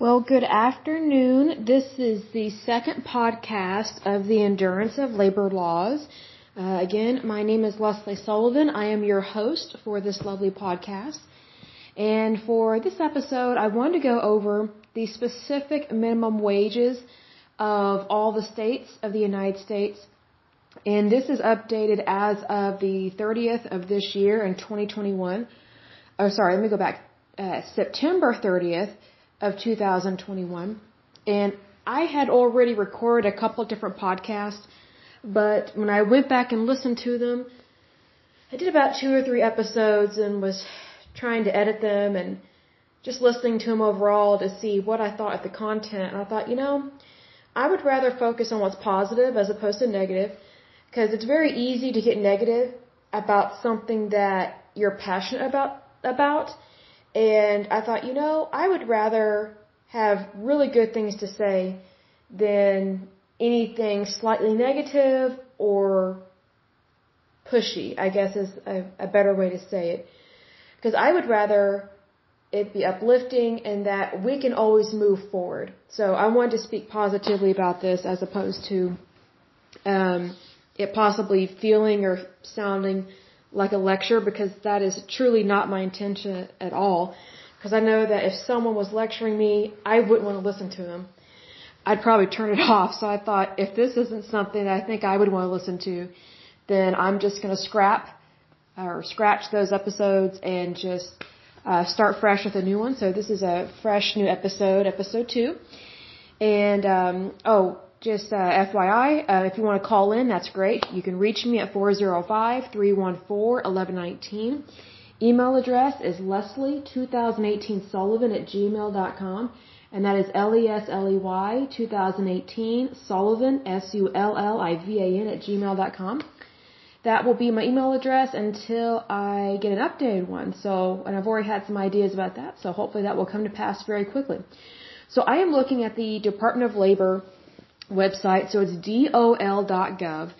Well, good afternoon. This is the second podcast of the Endurance of Labor Laws. Uh, again, my name is Lesley Sullivan. I am your host for this lovely podcast. And for this episode, I wanted to go over the specific minimum wages of all the states of the United States. And this is updated as of the 30th of this year in 2021. Oh, sorry, let me go back. Uh, September 30th of 2021. And I had already recorded a couple of different podcasts, but when I went back and listened to them, I did about two or three episodes and was trying to edit them and just listening to them overall to see what I thought of the content. And I thought, you know, I would rather focus on what's positive as opposed to negative because it's very easy to get negative about something that you're passionate about about and I thought, you know, I would rather have really good things to say than anything slightly negative or pushy, I guess is a, a better way to say it. Because I would rather it be uplifting and that we can always move forward. So I wanted to speak positively about this as opposed to um, it possibly feeling or sounding like a lecture because that is truly not my intention at all. Because I know that if someone was lecturing me, I wouldn't want to listen to them. I'd probably turn it off. So I thought, if this isn't something that I think I would want to listen to, then I'm just going to scrap or scratch those episodes and just uh, start fresh with a new one. So this is a fresh new episode, episode two. And um, oh, just uh, FYI, uh, if you want to call in, that's great. You can reach me at 405-314-1119. Email address is lesley2018sullivan at gmail.com. And that is L-E-S-L-E-Y 2018 Sullivan, S-U-L-L-I-V-A-N at gmail.com. That will be my email address until I get an updated one. So, and I've already had some ideas about that, so hopefully that will come to pass very quickly. So I am looking at the Department of Labor website. So it's dol.gov.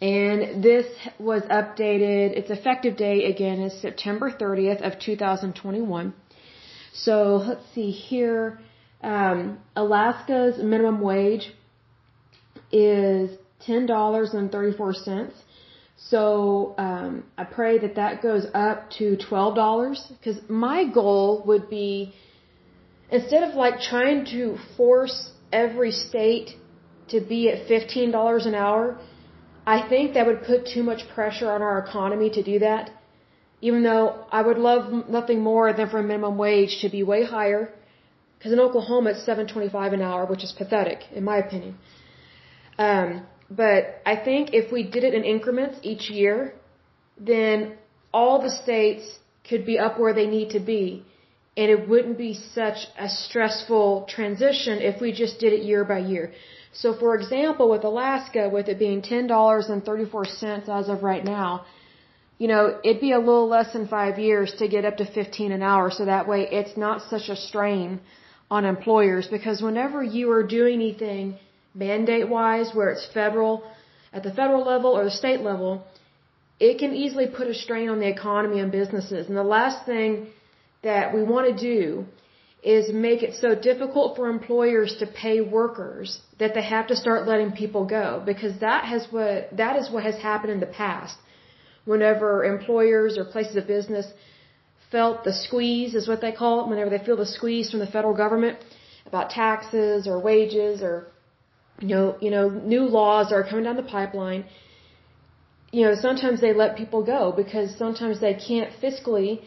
And this was updated, its effective date again is September 30th of 2021. So let's see here. Um, Alaska's minimum wage is $10.34. So um, I pray that that goes up to $12 because my goal would be instead of like trying to force every state to be at $15 an hour, I think that would put too much pressure on our economy to do that. Even though I would love nothing more than for a minimum wage to be way higher, because in Oklahoma it's 7.25 an hour, which is pathetic in my opinion. Um, but I think if we did it in increments each year, then all the states could be up where they need to be, and it wouldn't be such a stressful transition if we just did it year by year. So for example, with Alaska, with it being $10.34 as of right now, you know, it'd be a little less than five years to get up to 15 an hour. So that way it's not such a strain on employers because whenever you are doing anything mandate wise where it's federal, at the federal level or the state level, it can easily put a strain on the economy and businesses. And the last thing that we want to do is make it so difficult for employers to pay workers that they have to start letting people go because that has what that is what has happened in the past. Whenever employers or places of business felt the squeeze is what they call it whenever they feel the squeeze from the federal government about taxes or wages or you know you know new laws are coming down the pipeline you know sometimes they let people go because sometimes they can't fiscally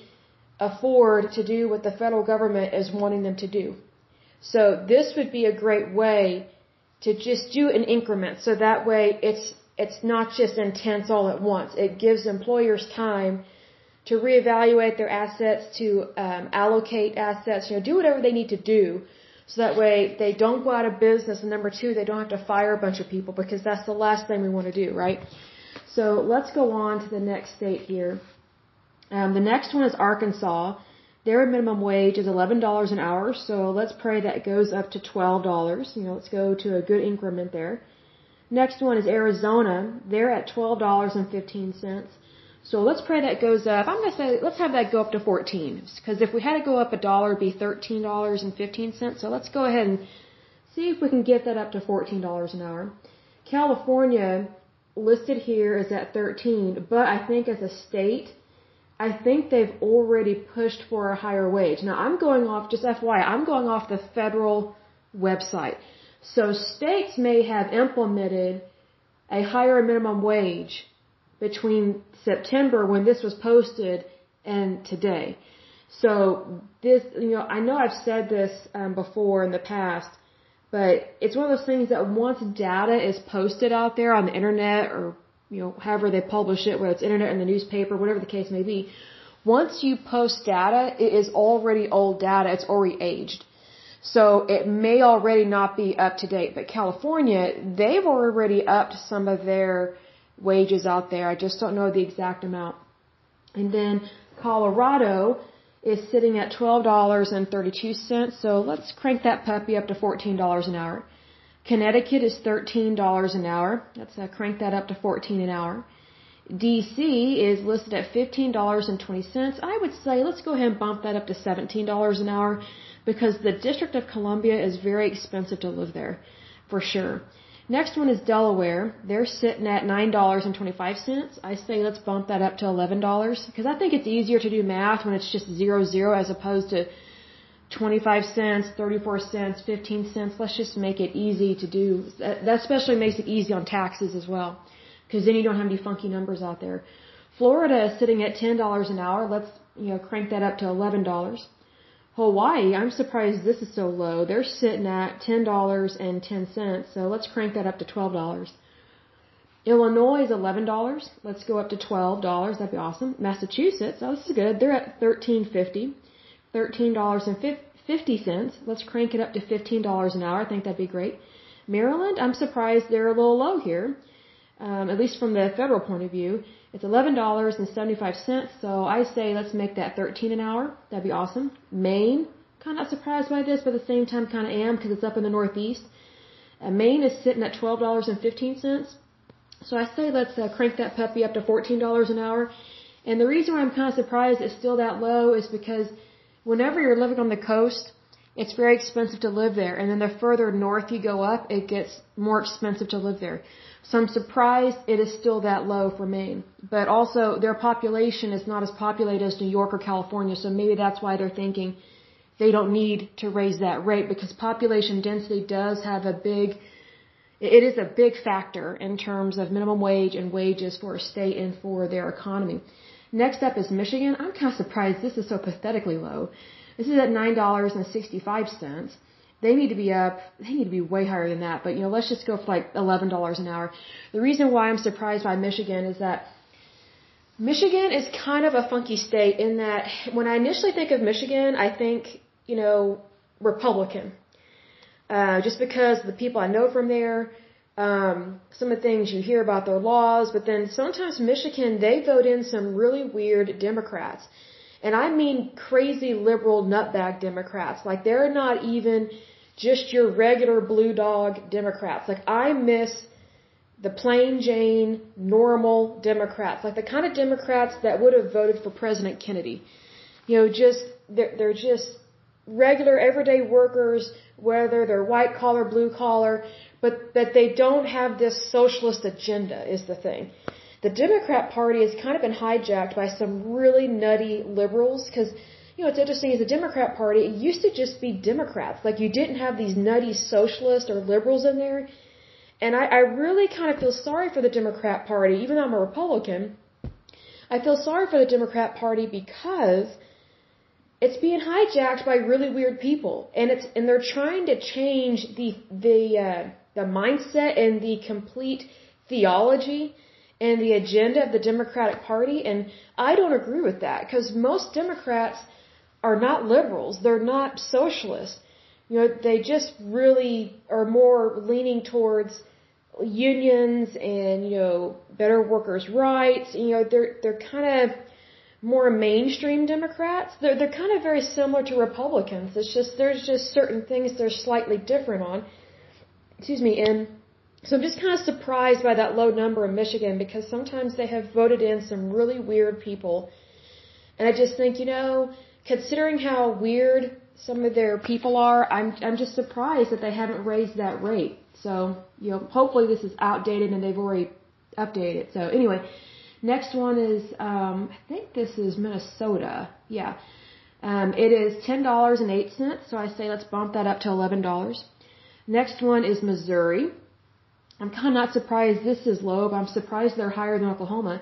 afford to do what the federal government is wanting them to do. So this would be a great way to just do an increment. So that way it's, it's not just intense all at once. It gives employers time to reevaluate their assets, to um, allocate assets, you know, do whatever they need to do. So that way they don't go out of business. And number two, they don't have to fire a bunch of people because that's the last thing we want to do, right? So let's go on to the next state here. Um, the next one is Arkansas. Their minimum wage is $11 an hour, so let's pray that goes up to $12. You know, let's go to a good increment there. Next one is Arizona. They're at $12.15. So let's pray that goes up. I'm going to say let's have that go up to 14 because if we had to go up a dollar, it'd be $13.15. So let's go ahead and see if we can get that up to $14 an hour. California listed here is at 13, but I think as a state, I think they've already pushed for a higher wage. Now I'm going off, just FYI, I'm going off the federal website. So states may have implemented a higher minimum wage between September when this was posted and today. So this, you know, I know I've said this um, before in the past, but it's one of those things that once data is posted out there on the internet or, you know, however they publish it, whether it's internet in the newspaper, whatever the case may be, once you post data, it is already old data. It's already aged. So it may already not be up to date, but California, they've already upped some of their wages out there. I just don't know the exact amount. And then Colorado is sitting at $12.32, so let's crank that puppy up to $14 an hour. Connecticut is $13 an hour. Let's uh, crank that up to 14 an hour. DC is listed at $15.20. I would say let's go ahead and bump that up to $17 an hour because the District of Columbia is very expensive to live there, for sure. Next one is Delaware. They're sitting at $9.25. I say let's bump that up to $11 because I think it's easier to do math when it's just zero zero as opposed to 25 cents, 34 cents, 15 cents. Let's just make it easy to do. That especially makes it easy on taxes as well because then you don't have any funky numbers out there. Florida is sitting at $10 an hour. Let's, you know, crank that up to $11. Hawaii, I'm surprised this is so low. They're sitting at $10.10, so let's crank that up to $12. Illinois is $11. Let's go up to $12. That'd be awesome. Massachusetts, oh, this is good. They're at $13.50. $13.50. Let's crank it up to $15 an hour. I think that'd be great. Maryland, I'm surprised they're a little low here, um, at least from the federal point of view. It's $11.75, so I say let's make that 13 an hour. That'd be awesome. Maine, kind of not surprised by this, but at the same time kind of am because it's up in the Northeast. Uh, Maine is sitting at $12.15. So I say let's uh, crank that puppy up to $14 an hour. And the reason why I'm kind of surprised it's still that low is because whenever you're living on the coast, it's very expensive to live there. And then the further north you go up, it gets more expensive to live there. So I'm surprised it is still that low for Maine. But also their population is not as populated as New York or California, so maybe that's why they're thinking they don't need to raise that rate because population density does have a big it is a big factor in terms of minimum wage and wages for a state and for their economy. Next up is Michigan. I'm kind of surprised this is so pathetically low. This is at $9.65 they need to be up, they need to be way higher than that. But, you know, let's just go for like $11 an hour. The reason why I'm surprised by Michigan is that Michigan is kind of a funky state in that when I initially think of Michigan, I think, you know, Republican. Uh, just because the people I know from there, um, some of the things you hear about their laws, but then sometimes Michigan, they vote in some really weird Democrats. And I mean crazy liberal nutbag Democrats. Like they're not even just your regular blue dog Democrats. Like I miss the plain Jane, normal Democrats. Like the kind of Democrats that would have voted for President Kennedy. You know, just, they're, they're just regular everyday workers, whether they're white collar, blue collar, but that they don't have this socialist agenda is the thing the Democrat Party has kind of been hijacked by some really nutty liberals because, you know, what's interesting is the Democrat Party, it used to just be Democrats. Like you didn't have these nutty socialists or liberals in there. And I, I really kind of feel sorry for the Democrat Party, even though I'm a Republican. I feel sorry for the Democrat Party because it's being hijacked by really weird people, and it's and they're trying to change the the uh, the mindset and the complete theology and the agenda of the Democratic Party, and I don't agree with that because most Democrats are not liberals. They're not socialists. You know, they just really are more leaning towards unions and you know better workers' rights. You know, they're they're kind of more mainstream Democrats. They're they're kind of very similar to Republicans. It's just there's just certain things they're slightly different on. Excuse me, and So I'm just kind of surprised by that low number in Michigan because sometimes they have voted in some really weird people. And I just think, you know, considering how weird some of their people are, I'm I'm just surprised that they haven't raised that rate. So, you know, hopefully this is outdated and they've already updated. So anyway, next one is um I think this is Minnesota. Yeah. Um, it is ten dollars and eight cents, so I say let's bump that up to eleven dollars. Next one is Missouri. I'm kind of not surprised this is low, but I'm surprised they're higher than Oklahoma.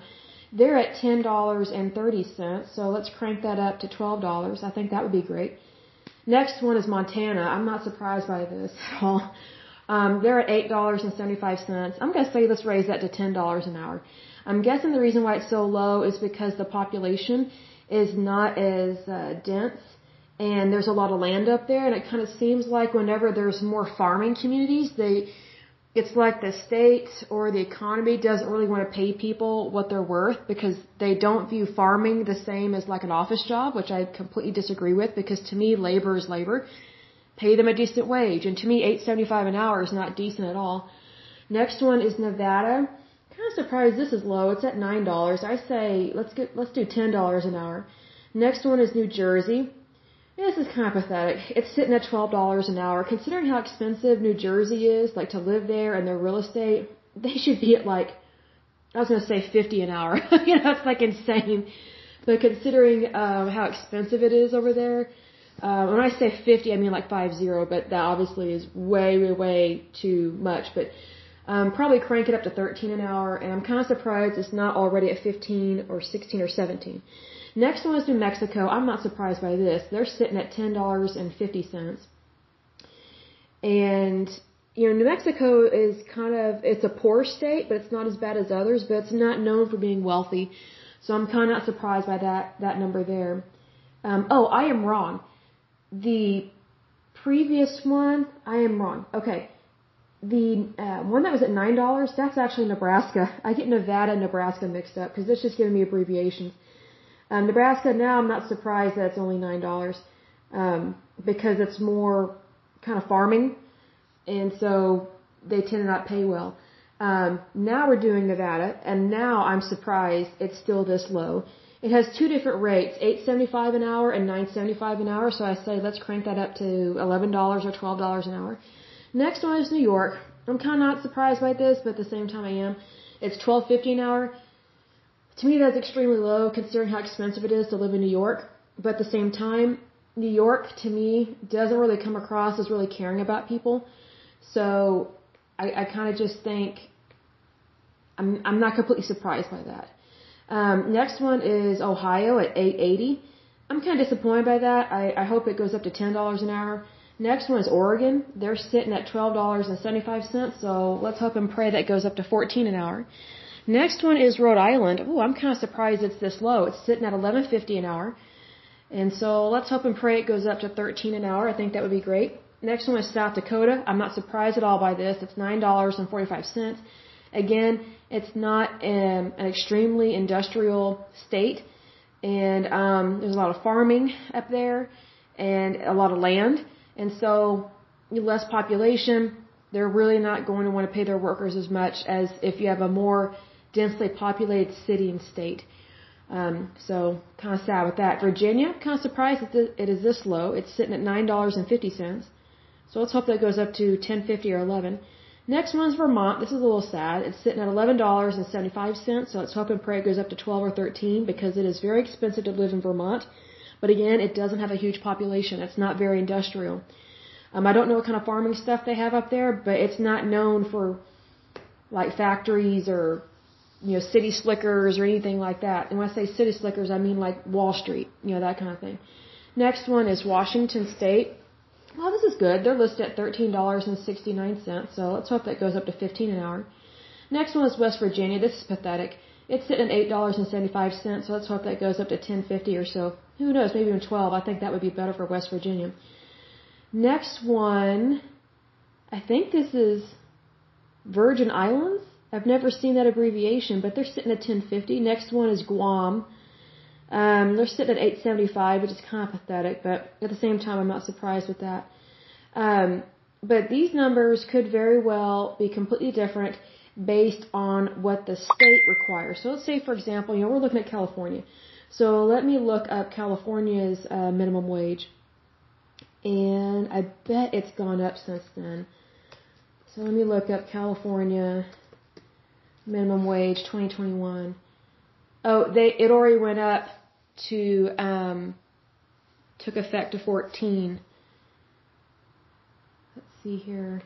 They're at ten dollars and thirty cents, so let's crank that up to twelve dollars. I think that would be great. Next one is Montana. I'm not surprised by this at all. Um, they're at eight dollars and seventy-five cents. I'm gonna say let's raise that to ten dollars an hour. I'm guessing the reason why it's so low is because the population is not as uh, dense and there's a lot of land up there and it kind of seems like whenever there's more farming communities they it's like the state or the economy doesn't really want to pay people what they're worth because they don't view farming the same as like an office job, which I completely disagree with because to me labor is labor. Pay them a decent wage. And to me, eight seventy five an hour is not decent at all. Next one is Nevada kind of surprised this is low. It's at nine dollars. I say let's get let's do ten dollars an hour. Next one is New Jersey. This is kind of pathetic. It's sitting at twelve dollars an hour. Considering how expensive New Jersey is, like to live there and their real estate, they should be at like I was gonna say fifty an hour. you know, it's like insane. But considering um, how expensive it is over there, uh, when I say fifty, I mean like five zero. But that obviously is way, way, way too much. But um, probably crank it up to 13 an hour, and I'm kind of surprised it's not already at 15 or 16 or 17. Next one is New Mexico. I'm not surprised by this. They're sitting at $10.50. And, you know, New Mexico is kind of, it's a poor state, but it's not as bad as others, but it's not known for being wealthy. So I'm kind of not surprised by that, that number there. Um, oh, I am wrong. The previous one, I am wrong. Okay the uh, one that was at nine dollars, that's actually Nebraska. I get Nevada and Nebraska mixed up because it's just giving me abbreviations. Um, Nebraska now, I'm not surprised that it's only nine dollars um, because it's more kind of farming, and so they tend to not pay well. Um, now we're doing Nevada, and now I'm surprised it's still this low. It has two different rates, eight seventy five an hour and nine seventy five an hour. So I say let's crank that up to eleven dollars or twelve dollars an hour. Next one is New York. I'm kind of not surprised by this, but at the same time I am. It's 12.50 an hour. To me, that's extremely low considering how expensive it is to live in New York. But at the same time, New York to me doesn't really come across as really caring about people. So I, I kind of just think I'm I'm not completely surprised by that. Um, next one is Ohio at 8.80. I'm kind of disappointed by that. I, I hope it goes up to ten dollars an hour. Next one is Oregon. They're sitting at $12.75, so let's hope and pray that goes up to 14 an hour. Next one is Rhode Island. Oh, I'm kind of surprised it's this low. It's sitting at 11.50 an hour. And so let's hope and pray it goes up to 13 an hour. I think that would be great. Next one is South Dakota. I'm not surprised at all by this. It's $9.45. Again, it's not um, an extremely industrial state, and um, there's a lot of farming up there and a lot of land. And so, less population, they're really not going to want to pay their workers as much as if you have a more densely populated city and state. Um, so, kind of sad with that. Virginia, kind of surprised that it is this low. It's sitting at nine dollars and fifty cents. So let's hope that goes up to ten fifty or eleven. Next one's Vermont. This is a little sad. It's sitting at eleven dollars and seventy five cents. So let's hope and pray it goes up to twelve or thirteen because it is very expensive to live in Vermont. But again, it doesn't have a huge population. It's not very industrial. Um, I don't know what kind of farming stuff they have up there, but it's not known for like factories or you know city slickers or anything like that. And when I say city slickers, I mean like Wall Street, you know that kind of thing. Next one is Washington State. Well, this is good. They're listed at thirteen dollars and sixty nine cents. So let's hope that goes up to fifteen an hour. Next one is West Virginia. This is pathetic. It's sitting at eight dollars and seventy five cents. So let's hope that goes up to ten fifty or so. Who knows? Maybe even 12. I think that would be better for West Virginia. Next one, I think this is Virgin Islands. I've never seen that abbreviation, but they're sitting at 1050. Next one is Guam. Um, they're sitting at 875, which is kind of pathetic, but at the same time, I'm not surprised with that. Um, but these numbers could very well be completely different based on what the state requires. So let's say, for example, you know, we're looking at California. So let me look up California's uh, minimum wage. And I bet it's gone up since then. So let me look up California minimum wage 2021. Oh, they it already went up to um took effect to 14. Let's see here.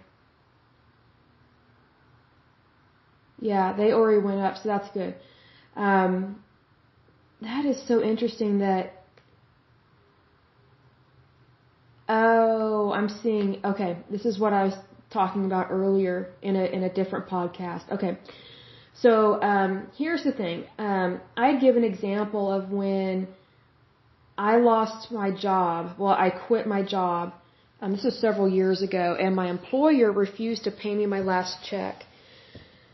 Yeah, they already went up, so that's good. Um, that is so interesting that. Oh, I'm seeing. Okay, this is what I was talking about earlier in a in a different podcast. Okay, so um, here's the thing. Um, I give an example of when I lost my job. Well, I quit my job. Um, this was several years ago, and my employer refused to pay me my last check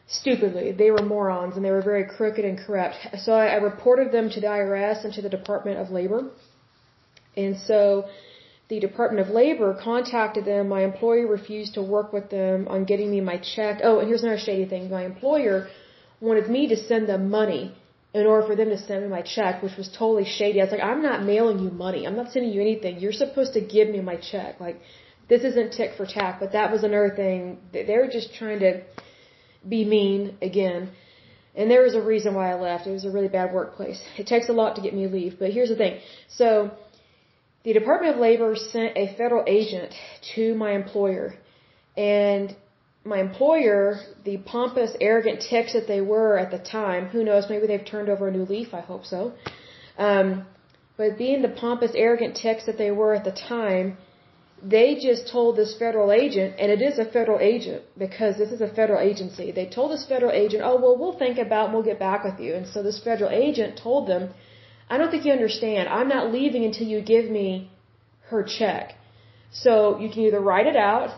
stupidly. They were morons and they were very crooked and corrupt. So I, I reported them to the IRS and to the Department of Labor. And so the Department of Labor contacted them. My employer refused to work with them on getting me my check. Oh, and here's another shady thing. My employer wanted me to send them money in order for them to send me my check, which was totally shady. I was like, I'm not mailing you money. I'm not sending you anything. You're supposed to give me my check. Like, this isn't tick for tack, but that was another thing. They're just trying to be mean again. And there was a reason why I left. It was a really bad workplace. It takes a lot to get me to leave. But here's the thing. So, the Department of Labor sent a federal agent to my employer. And my employer, the pompous, arrogant ticks that they were at the time, who knows, maybe they've turned over a new leaf, I hope so. Um, but being the pompous, arrogant ticks that they were at the time, they just told this federal agent, and it is a federal agent because this is a federal agency. They told this federal agent, oh, well, we'll think about and we'll get back with you. And so this federal agent told them, I don't think you understand. I'm not leaving until you give me her check. So you can either write it out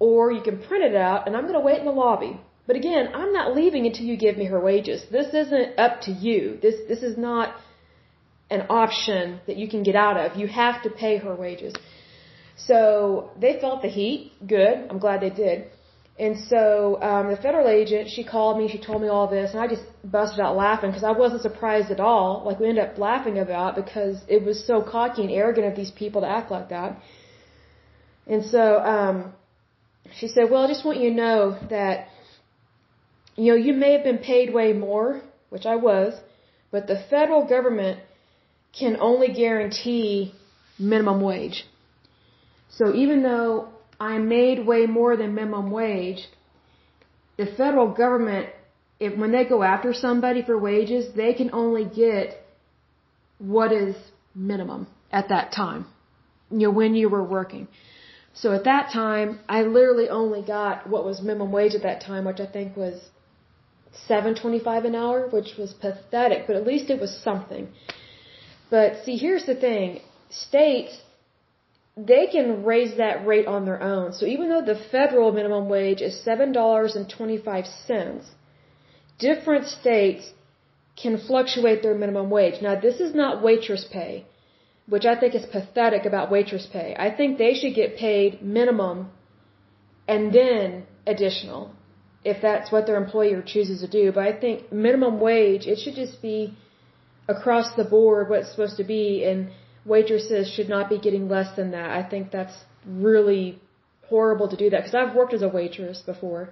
or you can print it out and I'm going to wait in the lobby. But again, I'm not leaving until you give me her wages. This isn't up to you. This, this is not an option that you can get out of. You have to pay her wages. So they felt the heat. Good. I'm glad they did. And so um, the federal agent, she called me, she told me all this, and I just busted out laughing because I wasn't surprised at all. Like we ended up laughing about because it was so cocky and arrogant of these people to act like that. And so um, she said, "Well, I just want you to know that you know you may have been paid way more, which I was, but the federal government can only guarantee minimum wage." So even though I'm made way more than minimum wage, the federal government, if when they go after somebody for wages, they can only get what is minimum at that time. You know, when you were working. So at that time, I literally only got what was minimum wage at that time, which I think was seven twenty-five an hour, which was pathetic, but at least it was something. But see, here's the thing: states they can raise that rate on their own. So even though the federal minimum wage is $7.25, different states can fluctuate their minimum wage. Now this is not waitress pay, which I think is pathetic about waitress pay. I think they should get paid minimum and then additional if that's what their employer chooses to do. But I think minimum wage, it should just be across the board what it's supposed to be and waitresses should not be getting less than that. I think that's really horrible to do that because I've worked as a waitress before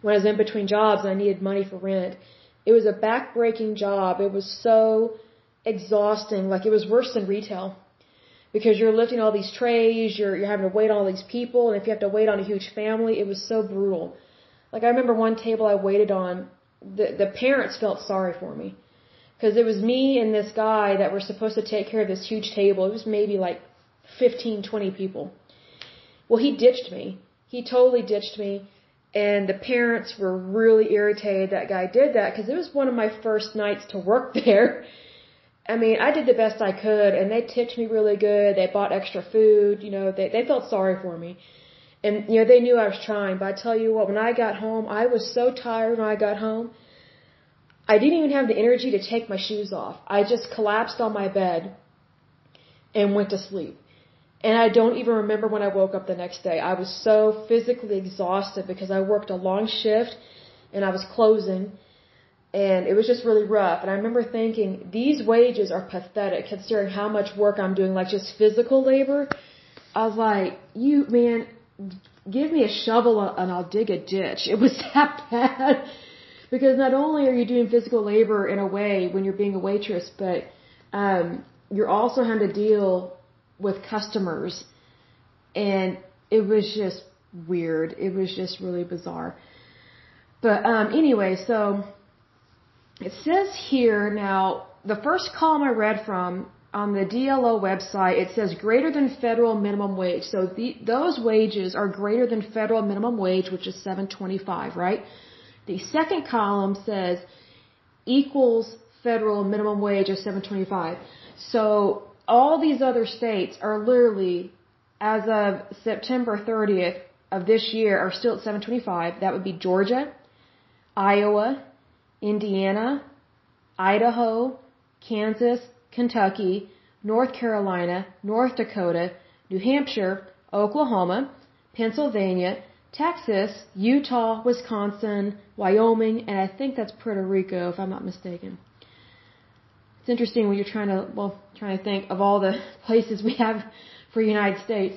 when I was in between jobs and I needed money for rent. It was a backbreaking job. It was so exhausting. Like it was worse than retail because you're lifting all these trays, you're you're having to wait on all these people, and if you have to wait on a huge family, it was so brutal. Like I remember one table I waited on, the the parents felt sorry for me because it was me and this guy that were supposed to take care of this huge table. It was maybe like 15, 20 people. Well, he ditched me. He totally ditched me. And the parents were really irritated that guy did that because it was one of my first nights to work there. I mean, I did the best I could and they tipped me really good. They bought extra food, you know, they, they felt sorry for me. And, you know, they knew I was trying. But I tell you what, when I got home, I was so tired when I got home. I didn't even have the energy to take my shoes off. I just collapsed on my bed and went to sleep. And I don't even remember when I woke up the next day. I was so physically exhausted because I worked a long shift and I was closing and it was just really rough. And I remember thinking, these wages are pathetic considering how much work I'm doing, like just physical labor. I was like, you, man, give me a shovel and I'll dig a ditch. It was that bad. because not only are you doing physical labor in a way when you're being a waitress, but um, you're also having to deal with customers. And it was just weird. It was just really bizarre. But um, anyway, so it says here now, the first column I read from on the DLO website, it says greater than federal minimum wage. So the, those wages are greater than federal minimum wage, which is 725, right? The second column says equals federal minimum wage of 725. So all these other states are literally, as of September 30th of this year, are still at 725. That would be Georgia, Iowa, Indiana, Idaho, Kansas, Kentucky, North Carolina, North Dakota, New Hampshire, Oklahoma, Pennsylvania, Texas, Utah, Wisconsin, Wyoming, and I think that's Puerto Rico if I'm not mistaken. It's interesting when you're trying to, well, trying to think of all the places we have for United States.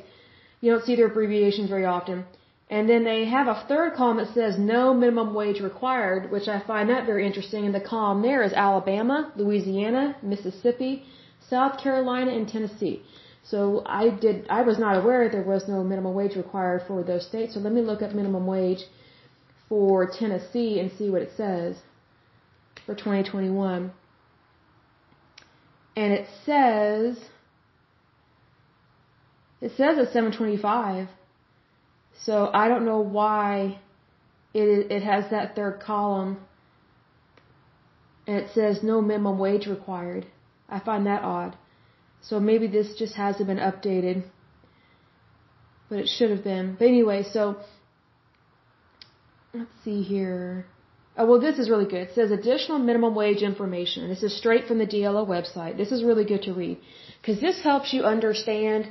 You don't see their abbreviations very often. And then they have a third column that says no minimum wage required, which I find that very interesting. And the column there is Alabama, Louisiana, Mississippi, South Carolina, and Tennessee. So I did, I was not aware there was no minimum wage required for those states. So let me look up minimum wage for Tennessee and see what it says for 2021. And it says, it says it's 725. So I don't know why it it has that third column and it says no minimum wage required. I find that odd. So maybe this just hasn't been updated. But it should have been. But anyway, so let's see here. Oh, well, this is really good. It says additional minimum wage information. This is straight from the DLO website. This is really good to read because this helps you understand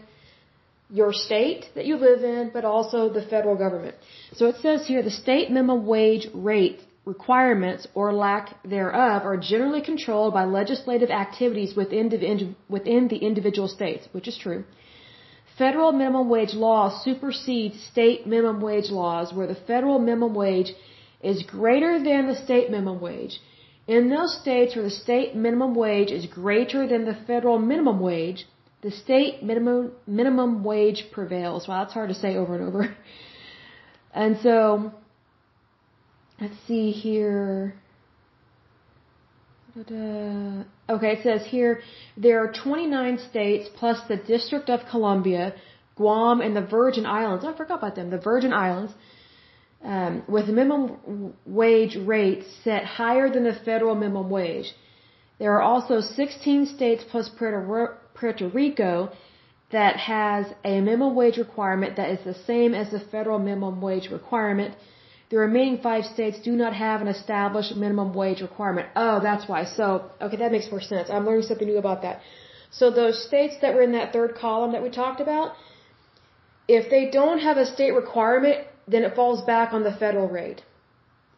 your state that you live in, but also the federal government. So it says here the state minimum wage rate requirements or lack thereof are generally controlled by legislative activities within the, within the individual states, which is true. Federal minimum wage law supersedes state minimum wage laws where the federal minimum wage is greater than the state minimum wage. In those states where the state minimum wage is greater than the federal minimum wage, the state minimum minimum wage prevails. Wow, that's hard to say over and over. And so, let's see here. Okay, it says here there are 29 states plus the District of Columbia, Guam, and the Virgin Islands. Oh, I forgot about them. The Virgin Islands, um, with minimum wage rates set higher than the federal minimum wage. There are also 16 states plus Puerto Puerto Rico that has a minimum wage requirement that is the same as the federal minimum wage requirement. The remaining five states do not have an established minimum wage requirement. Oh, that's why. So, okay, that makes more sense. I'm learning something new about that. So those states that were in that third column that we talked about, if they don't have a state requirement, then it falls back on the federal rate.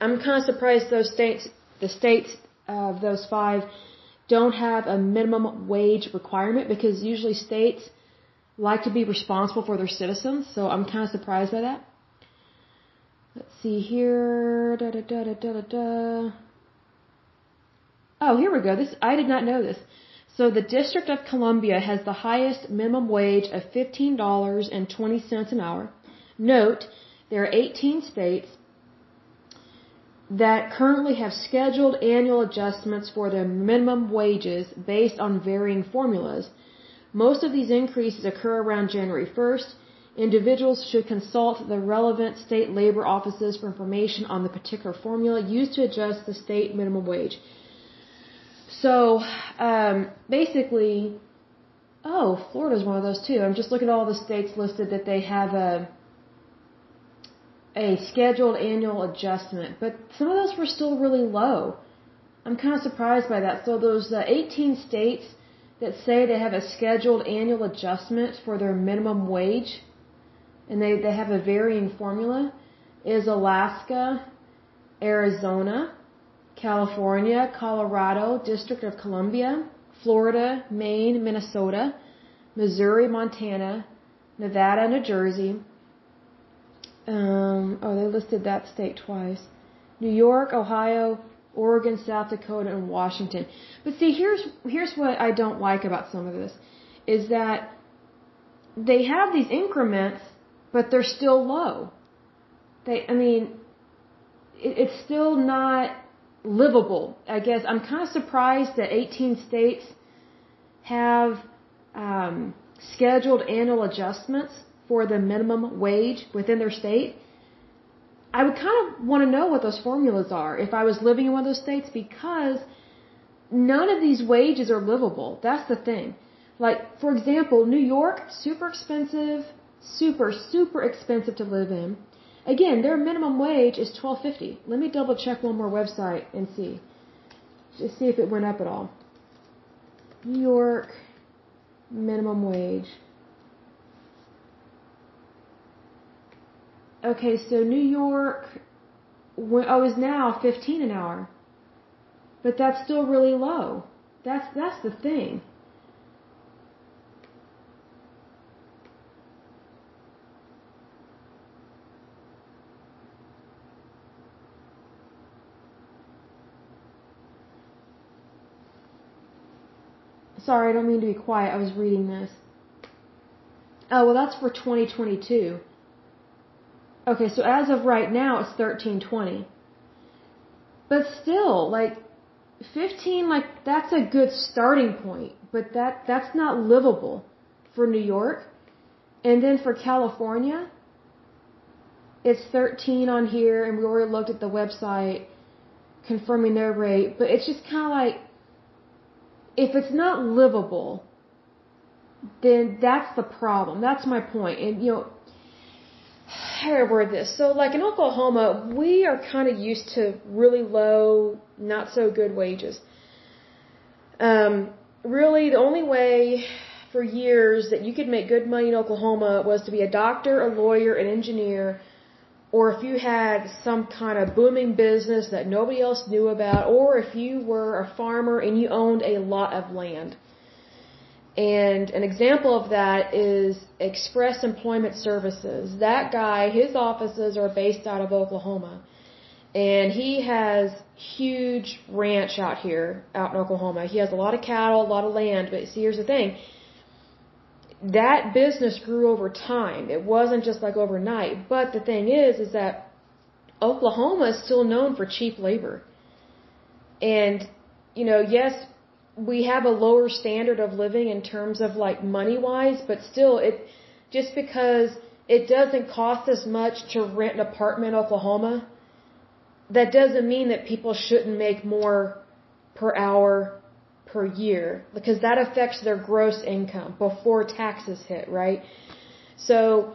I'm kind of surprised those states, the states of those five, don't have a minimum wage requirement because usually states like to be responsible for their citizens. So I'm kind of surprised by that. Let's see here. Da, da, da, da, da, da. Oh, here we go. This I did not know this. So the District of Columbia has the highest minimum wage of $15.20 an hour. Note, there are 18 states that currently have scheduled annual adjustments for their minimum wages based on varying formulas. Most of these increases occur around January 1st. Individuals should consult the relevant state labor offices for information on the particular formula used to adjust the state minimum wage. So, um, basically, oh, Florida's one of those too. I'm just looking at all the states listed that they have a a scheduled annual adjustment, but some of those were still really low. I'm kind of surprised by that. So those uh, 18 states that say they have a scheduled annual adjustment for their minimum wage, and they, they have a varying formula, is Alaska, Arizona, California, Colorado, District of Columbia, Florida, Maine, Minnesota, Missouri, Montana, Nevada, New Jersey. Um, oh, they listed that state twice. New York, Ohio, Oregon, South Dakota, and Washington. But see, here's here's what I don't like about some of this, is that they have these increments, but they're still low. They, I mean, it, it's still not livable. I guess I'm kind of surprised that 18 states have um, scheduled annual adjustments for the minimum wage within their state. I would kind of want to know what those formulas are if I was living in one of those states because none of these wages are livable. That's the thing. Like, for example, New York, super expensive, super, super expensive to live in. Again, their minimum wage is twelve fifty. Let me double check one more website and see. Just see if it went up at all. New York minimum wage. Okay, so New York oh is now 15 an hour. But that's still really low. That's that's the thing. Sorry, I don't mean to be quiet. I was reading this. Oh, well that's for 2022. Okay, so as of right now, it's 1320. But still, like, 15, like, that's a good starting point. But that, that's not livable for New York. And then for California, it's 13 on here, and we already looked at the website confirming their rate. But it's just kind of like, if it's not livable, then that's the problem. That's my point. And, you know, how do I word this? So, like in Oklahoma, we are kind of used to really low, not so good wages. Um, really, the only way for years that you could make good money in Oklahoma was to be a doctor, a lawyer, an engineer, or if you had some kind of booming business that nobody else knew about, or if you were a farmer and you owned a lot of land. And an example of that is Express Employment Services. That guy, his offices are based out of Oklahoma. And he has huge ranch out here, out in Oklahoma. He has a lot of cattle, a lot of land, but see, here's the thing. That business grew over time. It wasn't just like overnight. But the thing is, is that Oklahoma is still known for cheap labor. And, you know, yes, we have a lower standard of living in terms of like money wise, but still it just because it doesn't cost as much to rent an apartment in Oklahoma, that doesn't mean that people shouldn't make more per hour per year because that affects their gross income before taxes hit, right? So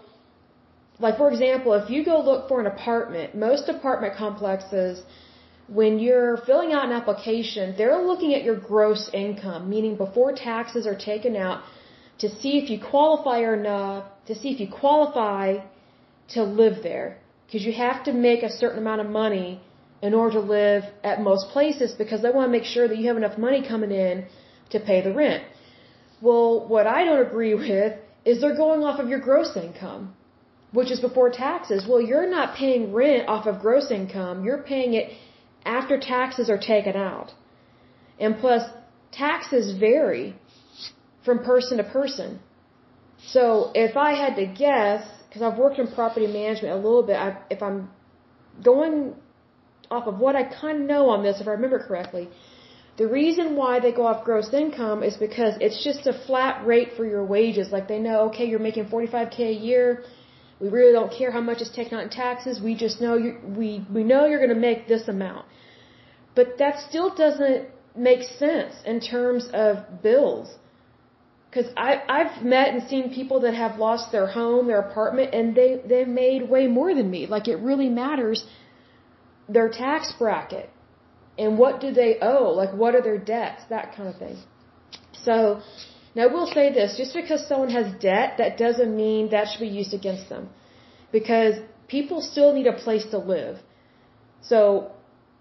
like for example, if you go look for an apartment, most apartment complexes when you're filling out an application, they're looking at your gross income, meaning before taxes are taken out, to see if you qualify or not, to see if you qualify to live there. Because you have to make a certain amount of money in order to live at most places because they want to make sure that you have enough money coming in to pay the rent. Well, what I don't agree with is they're going off of your gross income, which is before taxes. Well, you're not paying rent off of gross income. You're paying it after taxes are taken out. And plus, taxes vary from person to person. So if I had to guess, because I've worked in property management a little bit, I, if I'm going off of what I kind of know on this, if I remember correctly, the reason why they go off gross income is because it's just a flat rate for your wages. Like they know, okay, you're making 45k a year, we really don't care how much is taken out in taxes. We just know you we we know you're going to make this amount. But that still doesn't make sense in terms of bills. Cuz I I've met and seen people that have lost their home, their apartment and they they've made way more than me. Like it really matters their tax bracket and what do they owe? Like what are their debts? That kind of thing. So, now I will say this, just because someone has debt, that doesn't mean that should be used against them. Because people still need a place to live. So,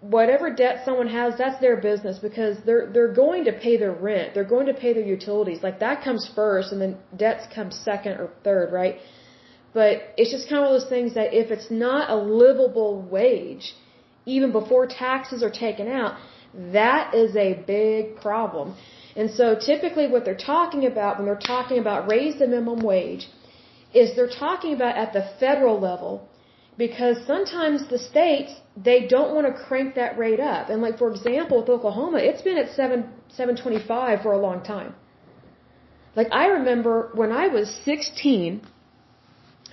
whatever debt someone has, that's their business because they're they're going to pay their rent, they're going to pay their utilities. Like that comes first, and then debts come second or third, right? But it's just kind of one of those things that if it's not a livable wage, even before taxes are taken out, that is a big problem. And so typically what they're talking about when they're talking about raise the minimum wage is they're talking about at the federal level because sometimes the states they don't want to crank that rate up. And like for example with Oklahoma, it's been at 7 725 for a long time. Like I remember when I was 16,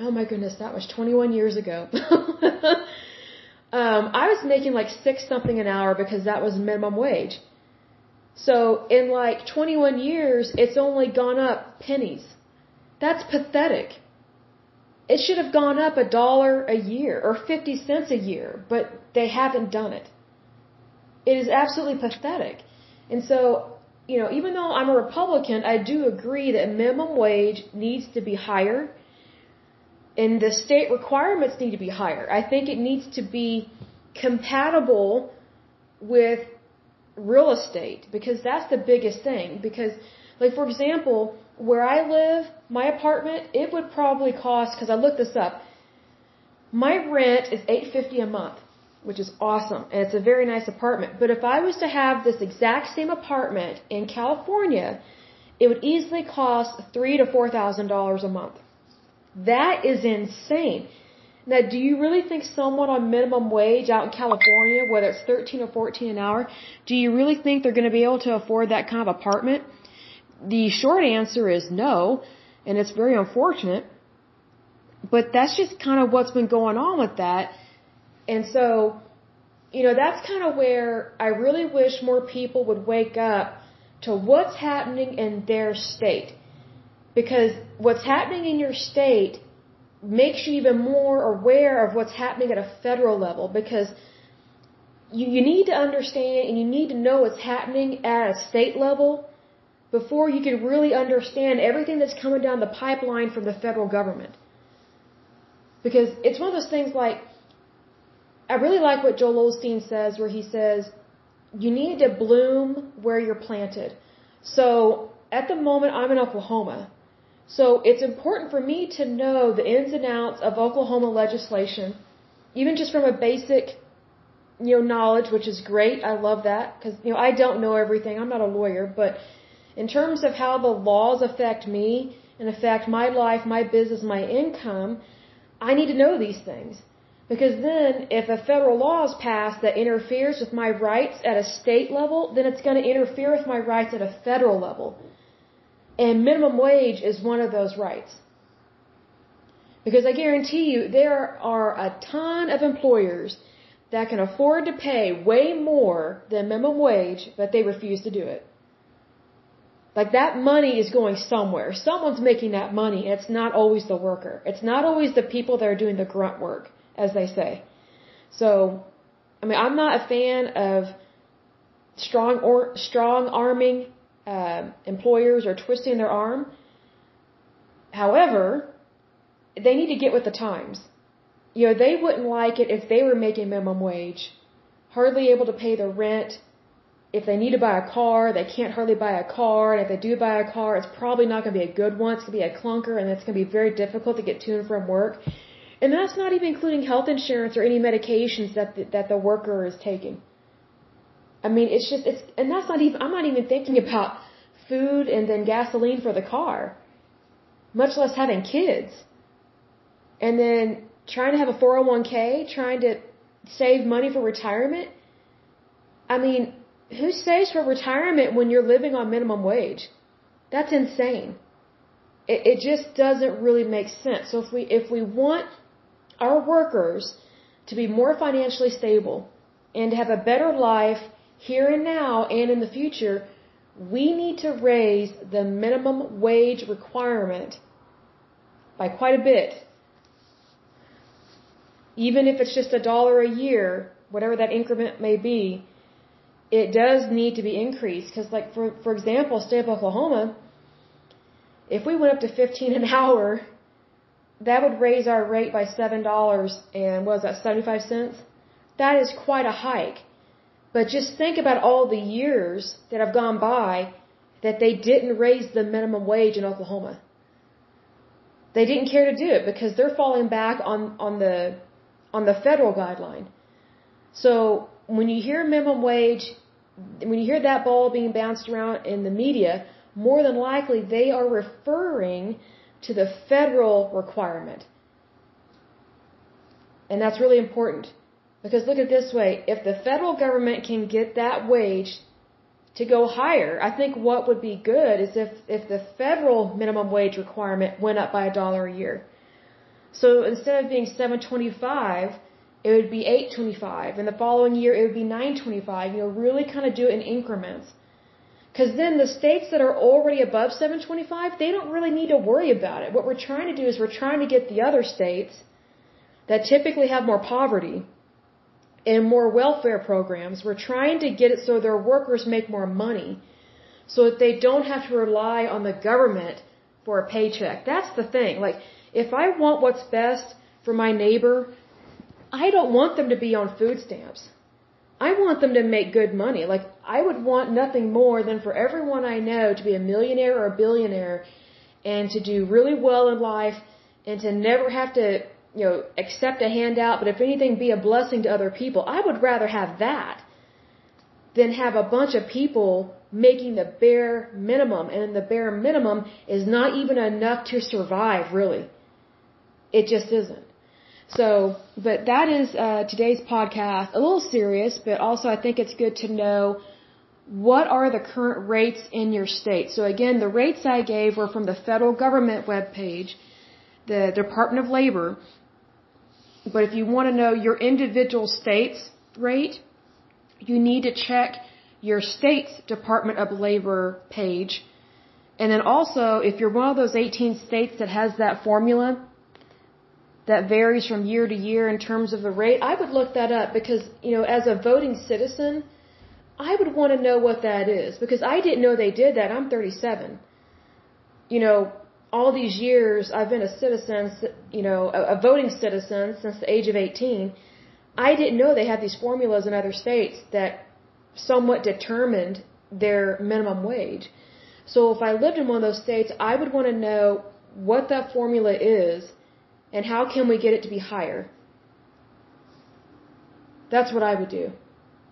oh my goodness, that was 21 years ago. um, I was making like six something an hour because that was minimum wage. So in like 21 years, it's only gone up pennies. That's pathetic. It should have gone up a dollar a year or 50 cents a year, but they haven't done it. It is absolutely pathetic. And so, you know, even though I'm a Republican, I do agree that minimum wage needs to be higher and the state requirements need to be higher. I think it needs to be compatible with real estate because that's the biggest thing. Because, like, for example, where I live, my apartment, it would probably cost, because I looked this up, my rent is eight fifty a month, which is awesome, and it's a very nice apartment. But if I was to have this exact same apartment in California, it would easily cost three to four thousand dollars a month. That is insane. Now, do you really think someone on minimum wage out in California, whether it's 13 or 14 an hour, do you really think they're going to be able to afford that kind of apartment? The short answer is no, and it's very unfortunate. But that's just kind of what's been going on with that. And so, you know, that's kind of where I really wish more people would wake up to what's happening in their state. Because what's happening in your state makes you even more aware of what's happening at a federal level because you, you need to understand and you need to know what's happening at a state level before you can really understand everything that's coming down the pipeline from the federal government. Because it's one of those things like, I really like what Joel Osteen says where he says, you need to bloom where you're planted. So at the moment I'm in Oklahoma so it's important for me to know the ins and outs of Oklahoma legislation, even just from a basic, you know, knowledge, which is great. I love that because you know I don't know everything. I'm not a lawyer, but in terms of how the laws affect me and affect my life, my business, my income, I need to know these things. Because then, if a federal law is passed that interferes with my rights at a state level, then it's going to interfere with my rights at a federal level. And minimum wage is one of those rights. Because I guarantee you, there are a ton of employers that can afford to pay way more than minimum wage, but they refuse to do it. Like that money is going somewhere. Someone's making that money. It's not always the worker. It's not always the people that are doing the grunt work, as they say. So, I mean, I'm not a fan of strong or strong arming uh, employers are twisting their arm. However, they need to get with the times. You know, they wouldn't like it if they were making minimum wage, hardly able to pay their rent. If they need to buy a car, they can't hardly buy a car. And if they do buy a car, it's probably not going to be a good one. It's going to be a clunker, and it's going to be very difficult to get to and from work. And that's not even including health insurance or any medications that the, that the worker is taking. I mean, it's just, it's, and that's not even, I'm not even thinking about food and then gasoline for the car, much less having kids. And then trying to have a 401k, trying to save money for retirement. I mean, who saves for retirement when you're living on minimum wage? That's insane. It, it just doesn't really make sense. So if we, if we want our workers to be more financially stable and to have a better life here and now and in the future, we need to raise the minimum wage requirement by quite a bit. Even if it's just a dollar a year, whatever that increment may be, it does need to be increased because, like for for example, state of Oklahoma, if we went up to 15 an hour, that would raise our rate by seven dollars and what was that 75 cents? That is quite a hike. But just think about all the years that have gone by that they didn't raise the minimum wage in Oklahoma. They didn't care to do it because they're falling back on, on the on the federal guideline. So when you hear minimum wage, when you hear that ball being bounced around in the media, more than likely they are referring to the federal requirement. And that's really important. Because look at this way, if the federal government can get that wage to go higher, I think what would be good is if, if the federal minimum wage requirement went up by a dollar a year. So instead of being 725, it would be 825 and the following year it would be 925 you know really kind of do it in increments. Because then the states that are already above 725 they don't really need to worry about it. What we're trying to do is we're trying to get the other states that typically have more poverty and more welfare programs we're trying to get it so their workers make more money so that they don't have to rely on the government for a paycheck that's the thing like if i want what's best for my neighbor I don't want them to be on food stamps. I want them to make good money. Like, I would want nothing more than for everyone I know to be a millionaire or a billionaire and to do really well in life and to never have to, you know, accept a handout, but if anything, be a blessing to other people. I would rather have that than have a bunch of people making the bare minimum. And the bare minimum is not even enough to survive, really. It just isn't. So, but that is uh, today's podcast. A little serious, but also I think it's good to know what are the current rates in your state. So again, the rates I gave were from the federal government webpage, the Department of Labor. But if you want to know your individual state's rate, you need to check your state's Department of Labor page. And then also, if you're one of those 18 states that has that formula, that varies from year to year in terms of the rate, I would look that up because, you know, as a voting citizen, I would want to know what that is because I didn't know they did that. I'm 37. You know, all these years I've been a citizen, you know, a, voting citizen since the age of 18. I didn't know they had these formulas in other states that somewhat determined their minimum wage. So if I lived in one of those states, I would want to know what that formula is and how can we get it to be higher? That's what I would do.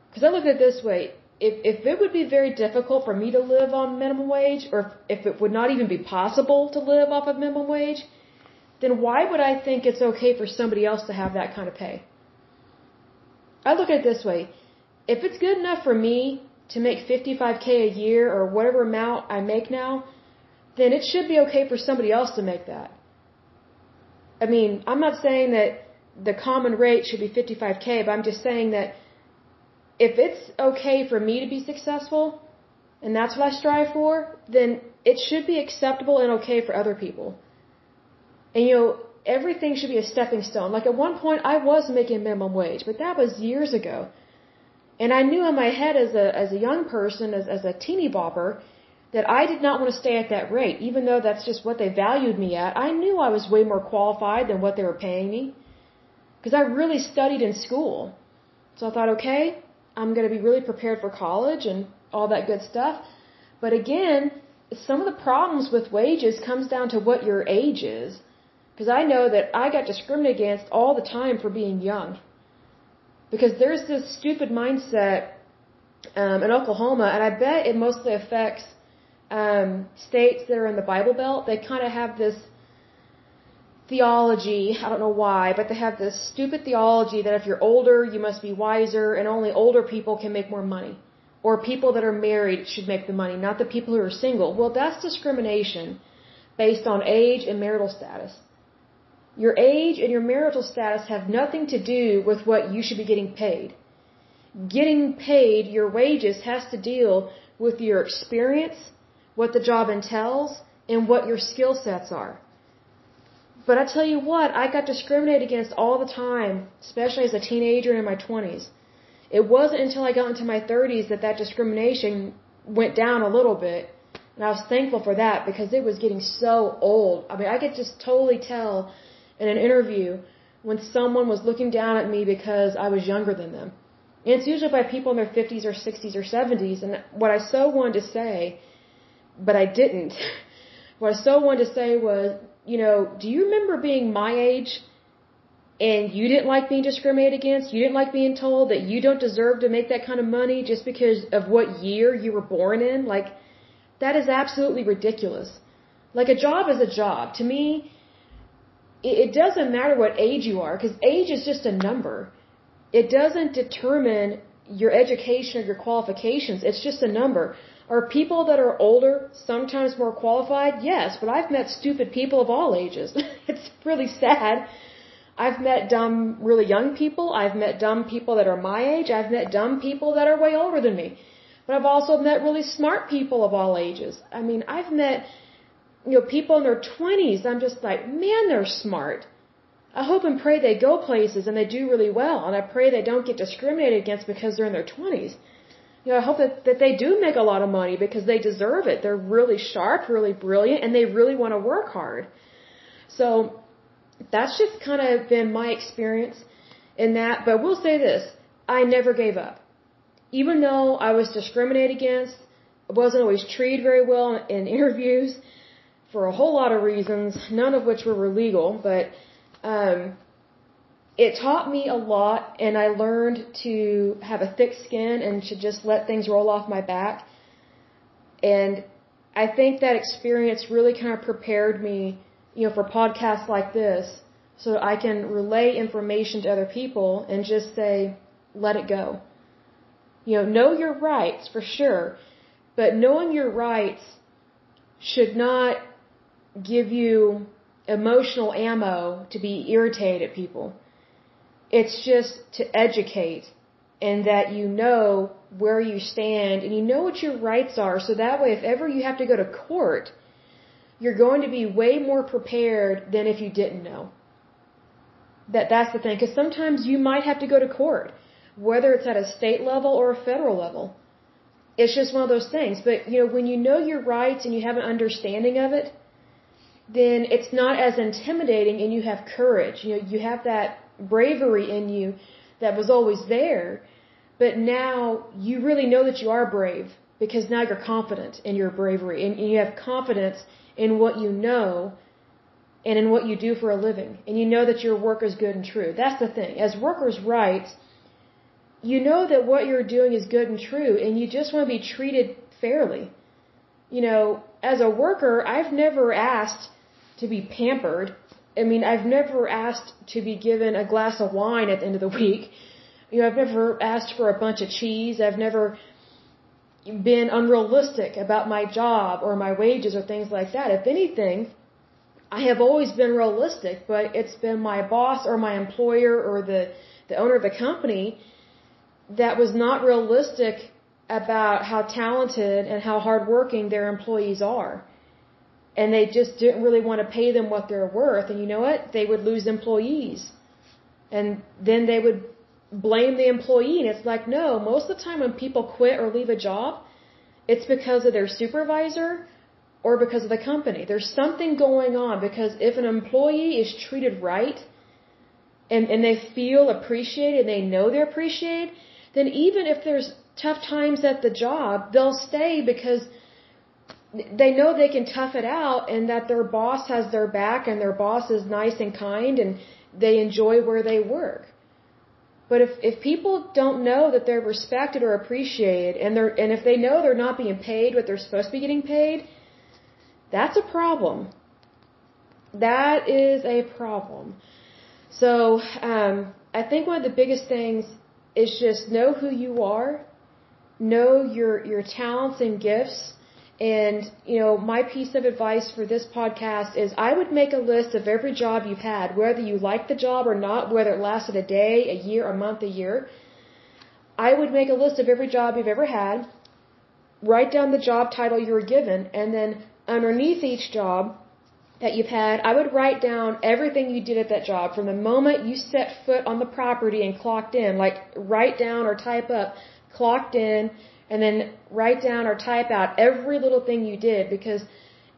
Because I look at it this way. If, if it would be very difficult for me to live on minimum wage, or if, if it would not even be possible to live off of minimum wage, then why would I think it's okay for somebody else to have that kind of pay? I look at it this way. If it's good enough for me to make 55k a year or whatever amount I make now, then it should be okay for somebody else to make that. I mean, I'm not saying that the common rate should be 55k, but I'm just saying that if it's okay for me to be successful, and that's what I strive for, then it should be acceptable and okay for other people. And you know, everything should be a stepping stone. Like at one point, I was making minimum wage, but that was years ago. And I knew in my head as a as a young person, as as a teeny bopper, that I did not want to stay at that rate, even though that's just what they valued me at. I knew I was way more qualified than what they were paying me because I really studied in school. So I thought, okay, I'm going to be really prepared for college and all that good stuff. But again, some of the problems with wages comes down to what your age is. Because I know that I got discriminated against all the time for being young. Because there's this stupid mindset um, in Oklahoma, and I bet it mostly affects um, states that are in the Bible Belt, they kind of have this theology. I don't know why, but they have this stupid theology that if you're older, you must be wiser, and only older people can make more money. Or people that are married should make the money, not the people who are single. Well, that's discrimination based on age and marital status. Your age and your marital status have nothing to do with what you should be getting paid. Getting paid, your wages has to deal with your experience, what the job entails, and what your skill sets are. But I tell you what, I got discriminated against all the time, especially as a teenager in my 20s. It wasn't until I got into my 30s that that discrimination went down a little bit. And I was thankful for that because it was getting so old. I mean, I could just totally tell in an interview when someone was looking down at me because I was younger than them. And it's usually by people in their 50s or 60s or 70s. And what I so wanted to say, but I didn't, what I so wanted to say was, you know, do you remember being my age and you didn't like being discriminated against? You didn't like being told that you don't deserve to make that kind of money just because of what year you were born in? Like, that is absolutely ridiculous. Like, a job is a job. To me, it doesn't matter what age you are, because age is just a number. It doesn't determine your education or your qualifications. It's just a number. Are people that are older sometimes more qualified? Yes, but I've met stupid people of all ages. it's really sad. I've met dumb, really young people. I've met dumb people that are my age. I've met dumb people that are way older than me. But I've also met really smart people of all ages. I mean, I've met, you know, people in their 20s. I'm just like, man, they're smart. I hope and pray they go places and they do really well. And I pray they don't get discriminated against because they're in their 20s. You know, I hope that, that they do make a lot of money because they deserve it. They're really sharp, really brilliant, and they really want to work hard. So, that's just kind of been my experience in that. But we'll say this I never gave up. Even though I was discriminated against, I wasn't always treated very well in interviews for a whole lot of reasons, none of which were legal, but um, it taught me a lot, and I learned to have a thick skin and to just let things roll off my back. And I think that experience really kind of prepared me you know, for podcasts like this, so I can relay information to other people and just say, let it go. You know, know your rights for sure, but knowing your rights should not give you emotional ammo to be irritated at people. It's just to educate and that you know where you stand and you know what your rights are so that way if ever you have to go to court, you're going to be way more prepared than if you didn't know. That that's the thing, because sometimes you might have to go to court, whether it's at a state level or a federal level. It's just one of those things. But you know, when you know your rights and you have an understanding of it, then it's not as intimidating, and you have courage. You know, you have that bravery in you that was always there, but now you really know that you are brave because now you're confident in your bravery and you have confidence in what you know and in what you do for a living. And you know that your work is good and true. That's the thing. As workers' rights, you know that what you're doing is good and true, and you just want to be treated fairly. You know, as a worker, I've never asked to be pampered. I mean, I've never asked to be given a glass of wine at the end of the week. You know, I've never asked for a bunch of cheese. I've never been unrealistic about my job or my wages or things like that. If anything, I have always been realistic, but it's been my boss or my employer or the, the owner of the company that was not realistic about how talented and how hardworking their employees are. And they just didn't really want to pay them what they're worth. And you know what? They would lose employees. And then they would blame the employee. And it's like, no, most of the time when people quit or leave a job, it's because of their supervisor or because of the company. There's something going on because if an employee is treated right and, and they feel appreciated and they know they're appreciated, then even if there's tough times at the job, they'll stay because they know they can tough it out and that their boss has their back and their boss is nice and kind and they enjoy where they work. But if, if people don't know that they're respected or appreciated, and they're and if they know they're not being paid what they're supposed to be getting paid, that's a problem. That is a problem. So um, I think one of the biggest things is just know who you are, know your your talents and gifts, and, you know, my piece of advice for this podcast is I would make a list of every job you've had, whether you like the job or not, whether it lasted a day, a year, a month, a year. I would make a list of every job you've ever had, write down the job title you were given, and then underneath each job, that you've had, I would write down everything you did at that job from the moment you set foot on the property and clocked in, like write down or type up, clocked in, and then write down or type out every little thing you did because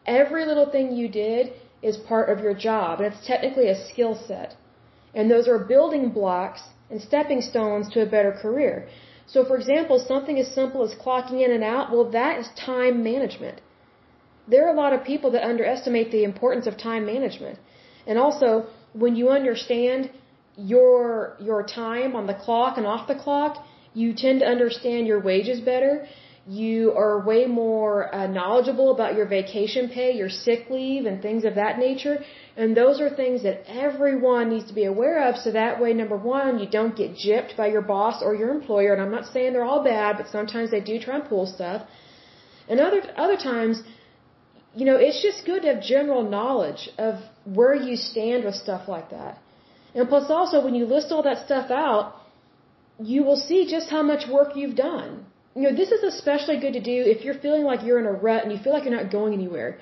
every little thing you did is part of your job and it's technically a skill set. And those are building blocks and stepping stones to a better career. So for example, something as simple as clocking in and out, well that is time management there are a lot of people that underestimate the importance of time management. And also, when you understand your your time on the clock and off the clock, you tend to understand your wages better. You are way more uh, knowledgeable about your vacation pay, your sick leave, and things of that nature. And those are things that everyone needs to be aware of. So that way, number one, you don't get gypped by your boss or your employer. And I'm not saying they're all bad, but sometimes they do try and pull stuff. And other other times, you know, it's just good to have general knowledge of where you stand with stuff like that. And plus also when you list all that stuff out, you will see just how much work you've done. You know, this is especially good to do if you're feeling like you're in a rut and you feel like you're not going anywhere.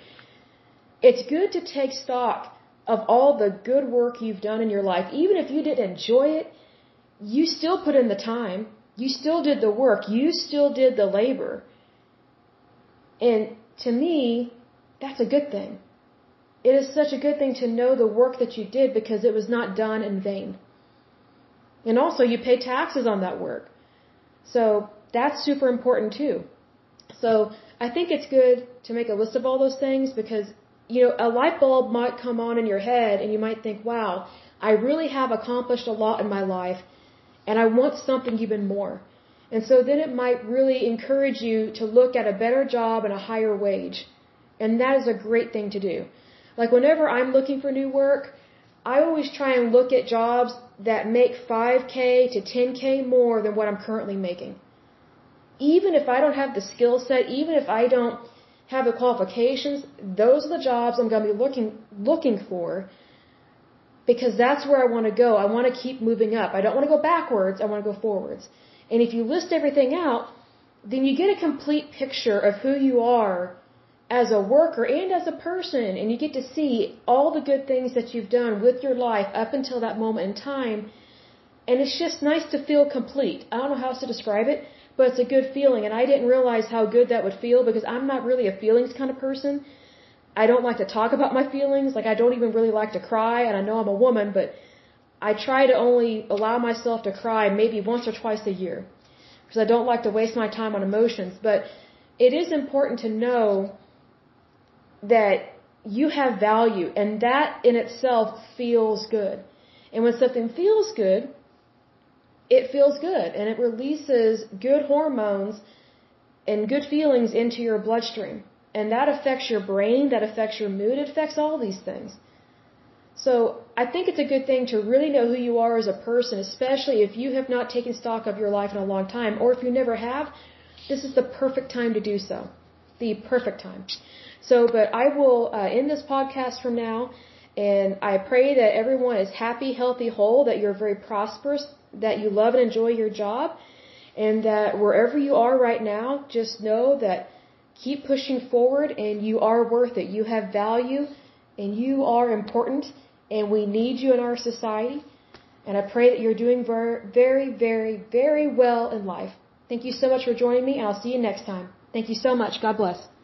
It's good to take stock of all the good work you've done in your life. Even if you didn't enjoy it, you still put in the time. You still did the work. You still did the labor. And to me, that's a good thing. It is such a good thing to know the work that you did because it was not done in vain. And also, you pay taxes on that work. So, that's super important too. So, I think it's good to make a list of all those things because, you know, a light bulb might come on in your head and you might think, wow, I really have accomplished a lot in my life and I want something even more. And so then it might really encourage you to look at a better job and a higher wage. And that is a great thing to do. Like whenever I'm looking for new work, I always try and look at jobs that make 5K to 10K more than what I'm currently making. Even if I don't have the skill set, even if I don't have the qualifications, those are the jobs I'm going to be looking, looking for because that's where I want to go. I want to keep moving up. I don't want to go backwards. I want to go forwards. And if you list everything out, then you get a complete picture of who you are as a worker and as a person and you get to see all the good things that you've done with your life up until that moment in time and it's just nice to feel complete. I don't know how else to describe it, but it's a good feeling and I didn't realize how good that would feel because I'm not really a feelings kind of person. I don't like to talk about my feelings, like I don't even really like to cry and I know I'm a woman, but I try to only allow myself to cry maybe once or twice a year because I don't like to waste my time on emotions, but it is important to know that you have value and that in itself feels good. And when something feels good, it feels good and it releases good hormones and good feelings into your bloodstream. And that affects your brain, that affects your mood, it affects all these things. So I think it's a good thing to really know who you are as a person, especially if you have not taken stock of your life in a long time, or if you never have, this is the perfect time to do so. The perfect time. So, but I will uh, end this podcast from now, and I pray that everyone is happy, healthy, whole, that you're very prosperous, that you love and enjoy your job, and that wherever you are right now, just know that keep pushing forward and you are worth it. You have value and you are important and we need you in our society. And I pray that you're doing very, very, very, very well in life. Thank you so much for joining me I'll see you next time. Thank you so much. God bless.